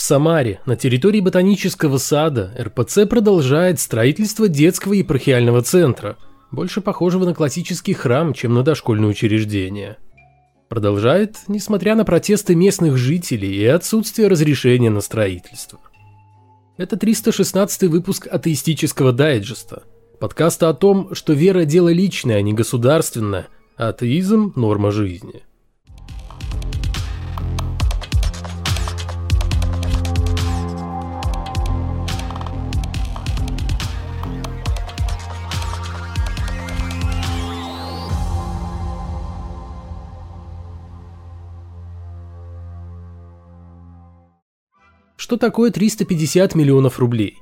В Самаре, на территории ботанического сада, РПЦ продолжает строительство детского епархиального центра, больше похожего на классический храм, чем на дошкольное учреждение. Продолжает, несмотря на протесты местных жителей и отсутствие разрешения на строительство. Это 316 выпуск атеистического дайджеста, подкаста о том, что вера – дело личное, а не государственное, а атеизм – норма жизни. Что такое 350 миллионов рублей?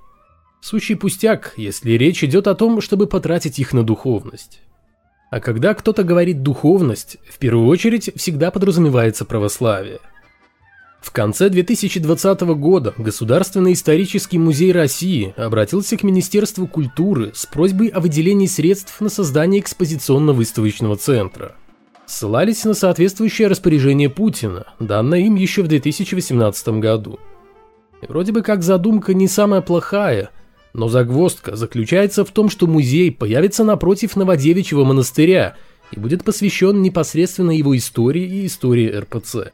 Сущий пустяк, если речь идет о том, чтобы потратить их на духовность. А когда кто-то говорит «духовность», в первую очередь всегда подразумевается православие. В конце 2020 года Государственный исторический музей России обратился к Министерству культуры с просьбой о выделении средств на создание экспозиционно-выставочного центра. Ссылались на соответствующее распоряжение Путина, данное им еще в 2018 году. Вроде бы как задумка не самая плохая, но загвоздка заключается в том, что музей появится напротив Новодевичьего монастыря и будет посвящен непосредственно его истории и истории РПЦ.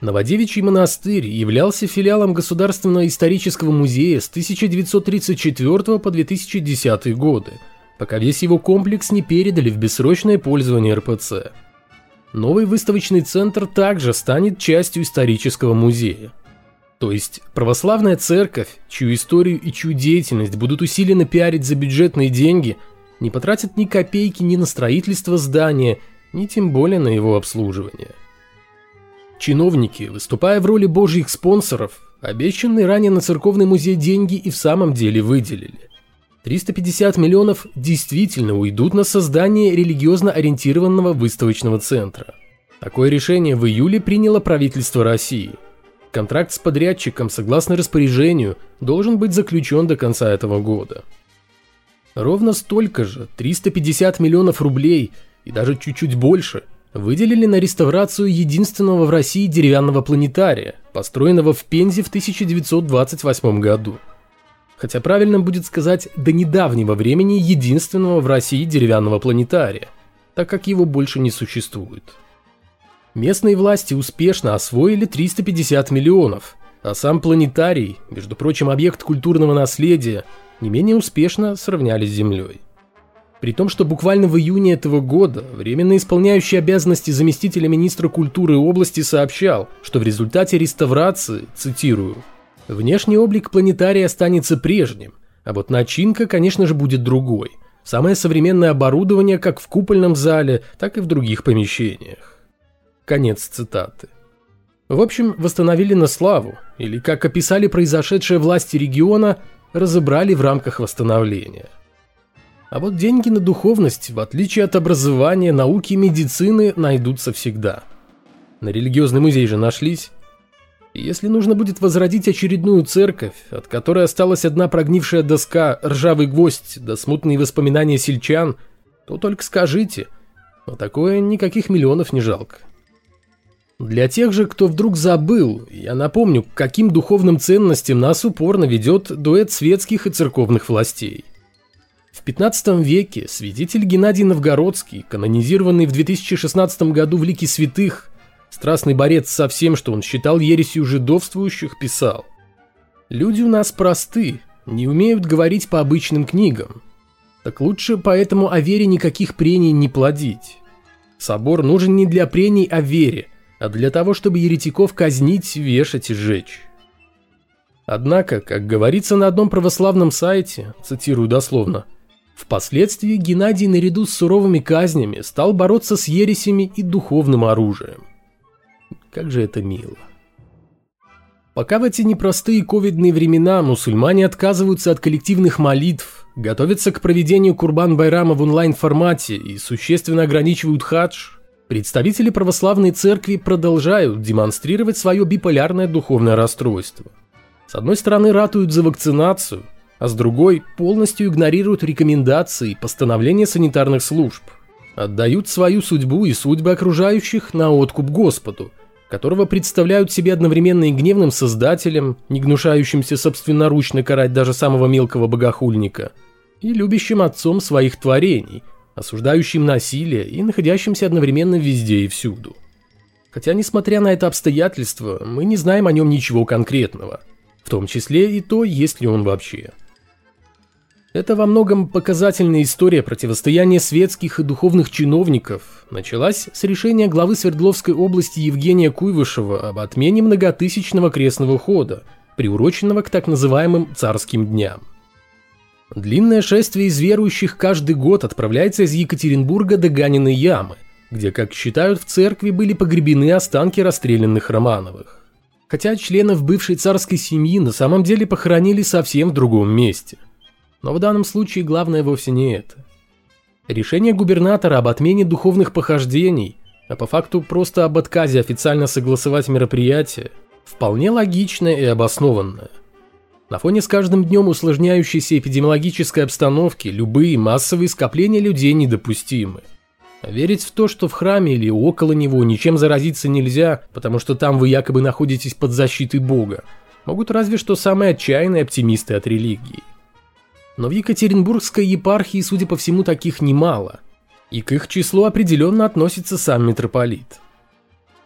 Новодевичий монастырь являлся филиалом Государственного исторического музея с 1934 по 2010 годы, пока весь его комплекс не передали в бессрочное пользование РПЦ. Новый выставочный центр также станет частью исторического музея. То есть православная церковь, чью историю и чью деятельность будут усиленно пиарить за бюджетные деньги, не потратит ни копейки ни на строительство здания, ни тем более на его обслуживание. Чиновники, выступая в роли божьих спонсоров, обещанные ранее на церковный музей деньги и в самом деле выделили. 350 миллионов действительно уйдут на создание религиозно ориентированного выставочного центра. Такое решение в июле приняло правительство России – Контракт с подрядчиком, согласно распоряжению, должен быть заключен до конца этого года. Ровно столько же, 350 миллионов рублей и даже чуть-чуть больше, выделили на реставрацию единственного в России деревянного планетария, построенного в Пензе в 1928 году. Хотя правильно будет сказать до недавнего времени единственного в России деревянного планетария, так как его больше не существует. Местные власти успешно освоили 350 миллионов, а сам планетарий, между прочим объект культурного наследия, не менее успешно сравняли с Землей. При том, что буквально в июне этого года временно исполняющий обязанности заместителя министра культуры области сообщал, что в результате реставрации, цитирую, «внешний облик планетария останется прежним, а вот начинка, конечно же, будет другой. Самое современное оборудование как в купольном зале, так и в других помещениях. Конец цитаты. В общем, восстановили на славу, или, как описали произошедшее власти региона, разобрали в рамках восстановления. А вот деньги на духовность, в отличие от образования, науки и медицины, найдутся всегда. На религиозный музей же нашлись. И если нужно будет возродить очередную церковь, от которой осталась одна прогнившая доска, ржавый гвоздь да смутные воспоминания сельчан, то только скажите, но такое никаких миллионов не жалко. Для тех же, кто вдруг забыл, я напомню, к каким духовным ценностям нас упорно ведет дуэт светских и церковных властей. В 15 веке святитель Геннадий Новгородский, канонизированный в 2016 году в лике святых, страстный борец со всем, что он считал ересью жидовствующих, писал «Люди у нас просты, не умеют говорить по обычным книгам. Так лучше поэтому о вере никаких прений не плодить. Собор нужен не для прений о вере – а для того, чтобы еретиков казнить, вешать и сжечь. Однако, как говорится на одном православном сайте, цитирую дословно, впоследствии Геннадий наряду с суровыми казнями стал бороться с ересями и духовным оружием. Как же это мило. Пока в эти непростые ковидные времена мусульмане отказываются от коллективных молитв, готовятся к проведению Курбан-Байрама в онлайн-формате и существенно ограничивают хадж, Представители православной церкви продолжают демонстрировать свое биполярное духовное расстройство. С одной стороны ратуют за вакцинацию, а с другой полностью игнорируют рекомендации и постановления санитарных служб. Отдают свою судьбу и судьбы окружающих на откуп Господу, которого представляют себе одновременно и гневным создателем, не гнушающимся собственноручно карать даже самого мелкого богохульника, и любящим отцом своих творений, осуждающим насилие и находящимся одновременно везде и всюду. Хотя, несмотря на это обстоятельство, мы не знаем о нем ничего конкретного, в том числе и то, есть ли он вообще. Это во многом показательная история противостояния светских и духовных чиновников началась с решения главы Свердловской области Евгения Куйвышева об отмене многотысячного крестного хода, приуроченного к так называемым царским дням. Длинное шествие из верующих каждый год отправляется из Екатеринбурга до Ганиной ямы, где, как считают, в церкви были погребены останки расстрелянных Романовых. Хотя членов бывшей царской семьи на самом деле похоронили совсем в другом месте – но в данном случае главное вовсе не это. Решение губернатора об отмене духовных похождений, а по факту просто об отказе официально согласовать мероприятие, вполне логичное и обоснованное. На фоне с каждым днем усложняющейся эпидемиологической обстановки любые массовые скопления людей недопустимы. Верить в то, что в храме или около него ничем заразиться нельзя, потому что там вы якобы находитесь под защитой Бога, могут разве что самые отчаянные оптимисты от религии. Но в Екатеринбургской епархии, судя по всему, таких немало. И к их числу определенно относится сам митрополит.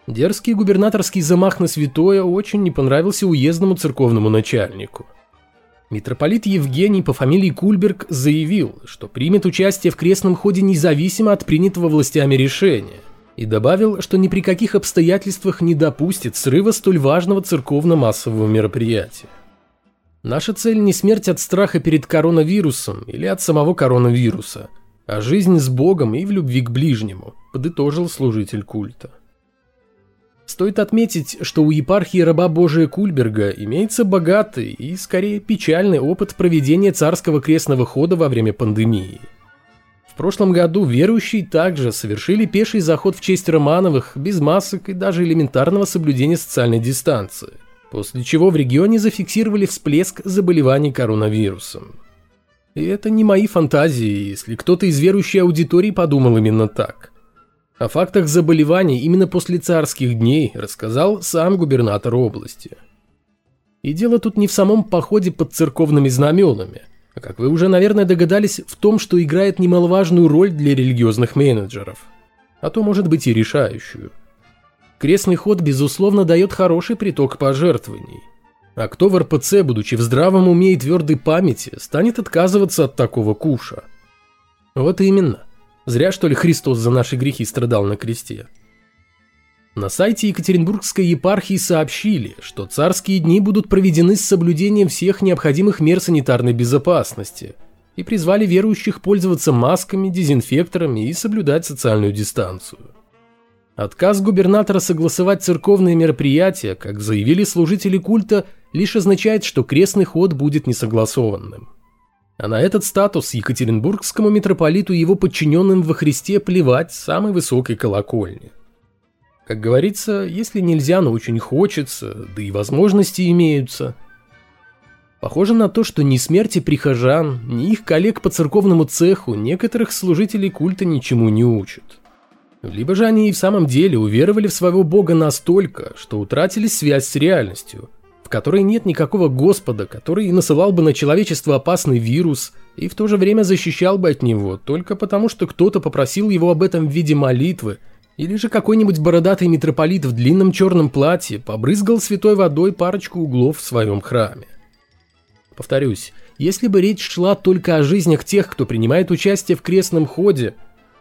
Дерзкий губернаторский замах на святое очень не понравился уездному церковному начальнику. Митрополит Евгений по фамилии Кульберг заявил, что примет участие в крестном ходе независимо от принятого властями решения, и добавил, что ни при каких обстоятельствах не допустит срыва столь важного церковно-массового мероприятия. Наша цель не смерть от страха перед коронавирусом или от самого коронавируса, а жизнь с Богом и в любви к ближнему, подытожил служитель культа. Стоит отметить, что у епархии раба Божия Кульберга имеется богатый и, скорее, печальный опыт проведения царского крестного хода во время пандемии. В прошлом году верующие также совершили пеший заход в честь Романовых без масок и даже элементарного соблюдения социальной дистанции после чего в регионе зафиксировали всплеск заболеваний коронавирусом. И это не мои фантазии, если кто-то из верующей аудитории подумал именно так. О фактах заболеваний именно после царских дней рассказал сам губернатор области. И дело тут не в самом походе под церковными знаменами, а как вы уже, наверное, догадались, в том, что играет немаловажную роль для религиозных менеджеров, а то может быть и решающую – Крестный ход, безусловно, дает хороший приток пожертвований. А кто в РПЦ, будучи в здравом уме и твердой памяти, станет отказываться от такого куша? Вот именно. Зря, что ли, Христос за наши грехи страдал на кресте. На сайте Екатеринбургской епархии сообщили, что царские дни будут проведены с соблюдением всех необходимых мер санитарной безопасности и призвали верующих пользоваться масками, дезинфекторами и соблюдать социальную дистанцию. Отказ губернатора согласовать церковные мероприятия, как заявили служители культа, лишь означает, что крестный ход будет несогласованным. А на этот статус Екатеринбургскому митрополиту и его подчиненным во Христе плевать с самой высокой колокольни. Как говорится, если нельзя, но очень хочется, да и возможности имеются. Похоже на то, что ни смерти прихожан, ни их коллег по церковному цеху некоторых служителей культа ничему не учат. Либо же они и в самом деле уверовали в своего бога настолько, что утратили связь с реальностью, которой нет никакого Господа, который насылал бы на человечество опасный вирус и в то же время защищал бы от него, только потому что кто-то попросил его об этом в виде молитвы, или же какой-нибудь бородатый митрополит в длинном черном платье побрызгал святой водой парочку углов в своем храме. Повторюсь, если бы речь шла только о жизнях тех, кто принимает участие в крестном ходе,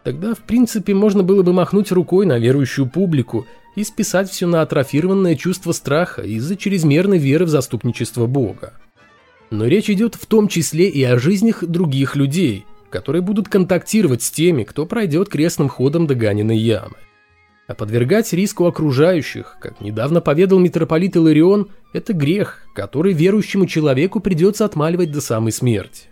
Тогда, в принципе, можно было бы махнуть рукой на верующую публику и списать все на атрофированное чувство страха из-за чрезмерной веры в заступничество Бога. Но речь идет в том числе и о жизнях других людей, которые будут контактировать с теми, кто пройдет крестным ходом до Ганиной ямы. А подвергать риску окружающих, как недавно поведал митрополит Иларион, это грех, который верующему человеку придется отмаливать до самой смерти.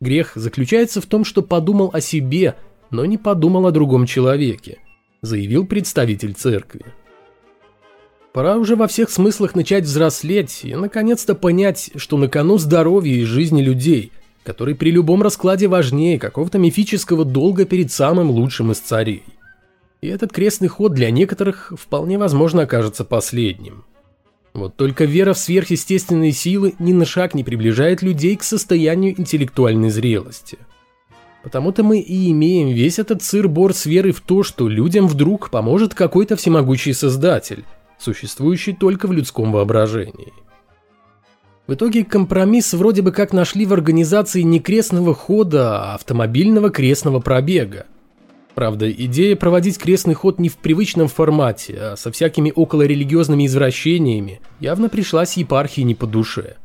Грех заключается в том, что подумал о себе – но не подумал о другом человеке, заявил представитель церкви. Пора уже во всех смыслах начать взрослеть и наконец-то понять, что на кону здоровье и жизни людей, который при любом раскладе важнее какого-то мифического долга перед самым лучшим из царей. И этот крестный ход для некоторых вполне возможно окажется последним. Вот только вера в сверхъестественные силы ни на шаг не приближает людей к состоянию интеллектуальной зрелости. Потому-то мы и имеем весь этот сыр-бор с верой в то, что людям вдруг поможет какой-то всемогущий создатель, существующий только в людском воображении. В итоге компромисс вроде бы как нашли в организации не крестного хода, а автомобильного крестного пробега. Правда, идея проводить крестный ход не в привычном формате, а со всякими околорелигиозными извращениями явно пришлась епархии не по душе.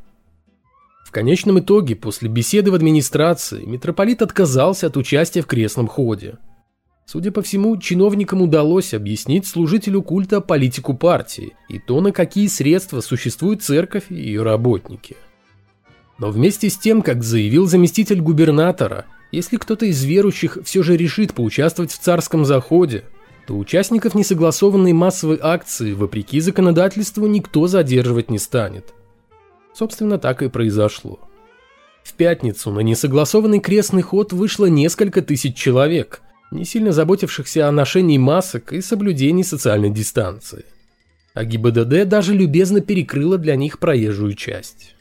В конечном итоге, после беседы в администрации, митрополит отказался от участия в крестном ходе. Судя по всему, чиновникам удалось объяснить служителю культа политику партии и то, на какие средства существует церковь и ее работники. Но вместе с тем, как заявил заместитель губернатора, если кто-то из верующих все же решит поучаствовать в царском заходе, то участников несогласованной массовой акции, вопреки законодательству, никто задерживать не станет. Собственно, так и произошло. В пятницу на несогласованный крестный ход вышло несколько тысяч человек – не сильно заботившихся о ношении масок и соблюдении социальной дистанции. А ГИБДД даже любезно перекрыла для них проезжую часть.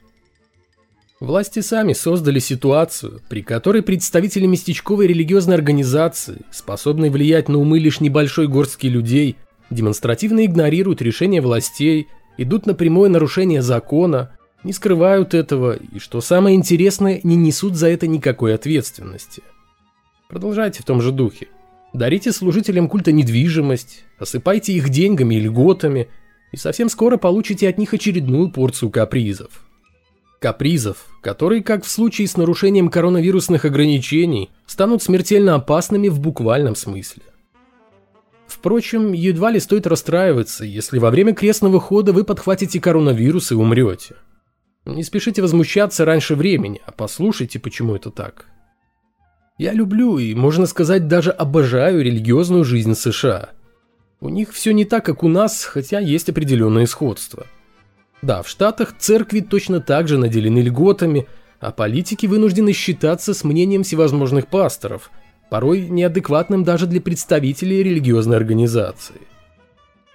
Власти сами создали ситуацию, при которой представители местечковой религиозной организации, способные влиять на умы лишь небольшой горстки людей, демонстративно игнорируют решения властей, идут на прямое нарушение закона, не скрывают этого и, что самое интересное, не несут за это никакой ответственности – Продолжайте в том же духе. Дарите служителям культа недвижимость, осыпайте их деньгами и льготами, и совсем скоро получите от них очередную порцию капризов. Капризов, которые, как в случае с нарушением коронавирусных ограничений, станут смертельно опасными в буквальном смысле. Впрочем, едва ли стоит расстраиваться, если во время крестного хода вы подхватите коронавирус и умрете. Не спешите возмущаться раньше времени, а послушайте, почему это так. Я люблю и, можно сказать, даже обожаю религиозную жизнь США. У них все не так, как у нас, хотя есть определенное сходство. Да, в Штатах церкви точно так же наделены льготами, а политики вынуждены считаться с мнением всевозможных пасторов, порой неадекватным даже для представителей религиозной организации.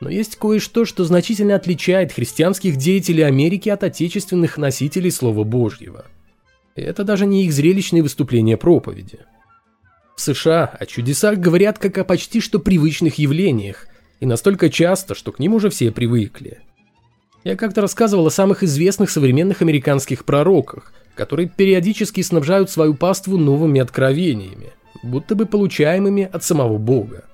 Но есть кое-что, что значительно отличает христианских деятелей Америки от отечественных носителей Слова Божьего. И это даже не их зрелищные выступления проповеди. В США о чудесах говорят как о почти что привычных явлениях, и настолько часто, что к ним уже все привыкли. Я как-то рассказывал о самых известных современных американских пророках, которые периодически снабжают свою паству новыми откровениями, будто бы получаемыми от самого Бога.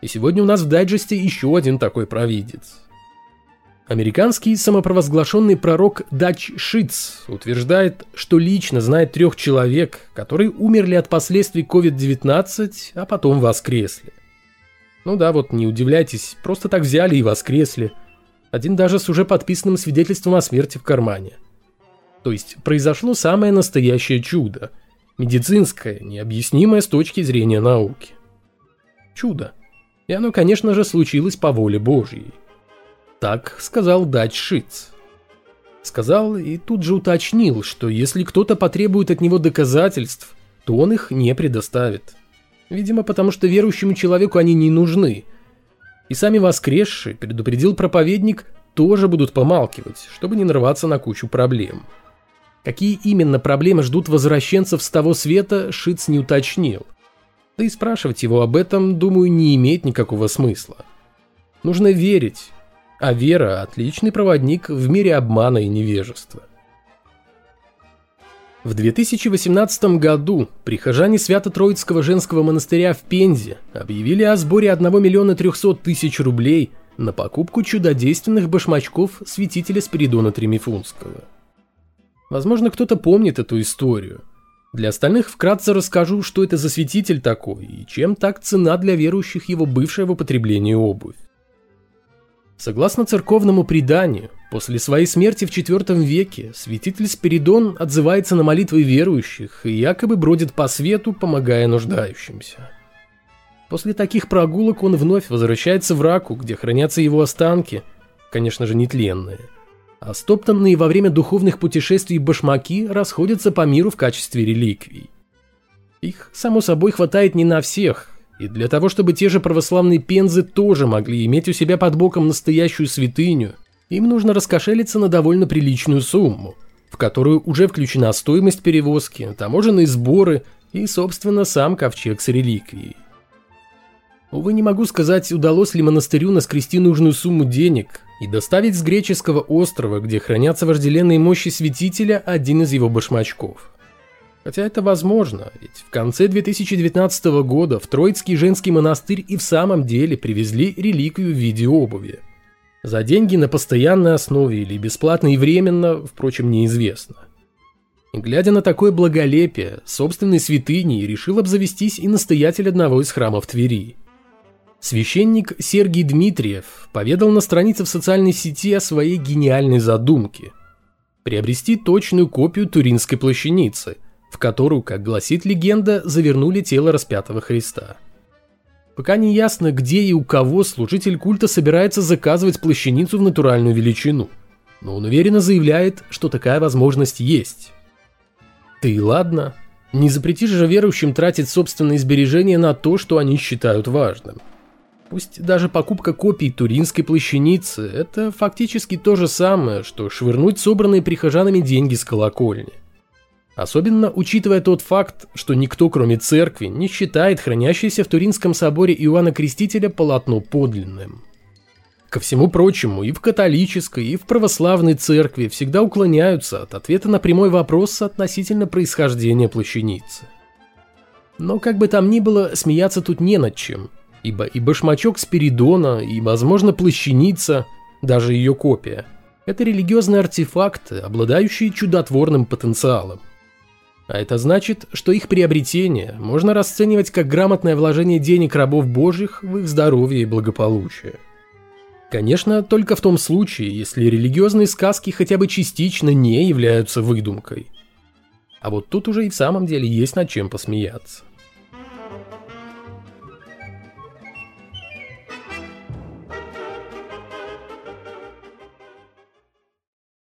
И сегодня у нас в дайджесте еще один такой провидец – Американский самопровозглашенный пророк Дач Шиц утверждает, что лично знает трех человек, которые умерли от последствий COVID-19, а потом воскресли. Ну да, вот не удивляйтесь, просто так взяли и воскресли. Один даже с уже подписанным свидетельством о смерти в кармане. То есть произошло самое настоящее чудо. Медицинское, необъяснимое с точки зрения науки. Чудо. И оно, конечно же, случилось по воле Божьей. Так сказал Дач Шиц. Сказал и тут же уточнил, что если кто-то потребует от него доказательств, то он их не предоставит. Видимо, потому что верующему человеку они не нужны. И сами воскресшие, предупредил проповедник, тоже будут помалкивать, чтобы не нарваться на кучу проблем. Какие именно проблемы ждут возвращенцев с того света, Шиц не уточнил. Да и спрашивать его об этом, думаю, не имеет никакого смысла. Нужно верить, а вера – отличный проводник в мире обмана и невежества. В 2018 году прихожане Свято-Троицкого женского монастыря в Пензе объявили о сборе 1 миллиона 300 тысяч рублей на покупку чудодейственных башмачков святителя Спиридона Тремифунского. Возможно, кто-то помнит эту историю. Для остальных вкратце расскажу, что это за святитель такой и чем так цена для верующих его бывшая в употреблении обувь. Согласно церковному преданию, после своей смерти в IV веке святитель Спиридон отзывается на молитвы верующих и якобы бродит по свету, помогая нуждающимся. После таких прогулок он вновь возвращается в Раку, где хранятся его останки, конечно же нетленные, а стоптанные во время духовных путешествий башмаки расходятся по миру в качестве реликвий. Их, само собой, хватает не на всех, И для того, чтобы те же православные пензы тоже могли иметь у себя под боком настоящую святыню, им нужно раскошелиться на довольно приличную сумму, в которую уже включена стоимость перевозки, таможенные сборы и, собственно, сам ковчег с реликвией. Увы, не могу сказать, удалось ли монастырю наскрести нужную сумму денег и доставить с греческого острова, где хранятся вожделенные мощи святителя, один из его башмачков. Хотя это возможно, ведь в конце 2019 года в Троицкий женский монастырь и в самом деле привезли реликвию в виде обуви. За деньги на постоянной основе или бесплатно и временно, впрочем, неизвестно. Глядя на такое благолепие, собственной святыней решил обзавестись и настоятель одного из храмов Твери. Священник Сергий Дмитриев поведал на странице в социальной сети о своей гениальной задумке – приобрести точную копию Туринской плащаницы – в которую, как гласит легенда, завернули тело распятого Христа. Пока не ясно, где и у кого служитель культа собирается заказывать плащаницу в натуральную величину, но он уверенно заявляет, что такая возможность есть. Ты ладно, не запретишь же верующим тратить собственные сбережения на то, что они считают важным. Пусть даже покупка копий туринской плащаницы – это фактически то же самое, что швырнуть собранные прихожанами деньги с колокольни. Особенно учитывая тот факт, что никто кроме церкви не считает хранящееся в Туринском соборе Иоанна Крестителя полотно подлинным. Ко всему прочему, и в католической, и в православной церкви всегда уклоняются от ответа на прямой вопрос относительно происхождения плащаницы. Но как бы там ни было, смеяться тут не над чем, ибо и башмачок Спиридона, и, возможно, плащаница, даже ее копия – это религиозные артефакты, обладающие чудотворным потенциалом. А это значит, что их приобретение можно расценивать как грамотное вложение денег рабов божьих в их здоровье и благополучие. Конечно, только в том случае, если религиозные сказки хотя бы частично не являются выдумкой. А вот тут уже и в самом деле есть над чем посмеяться.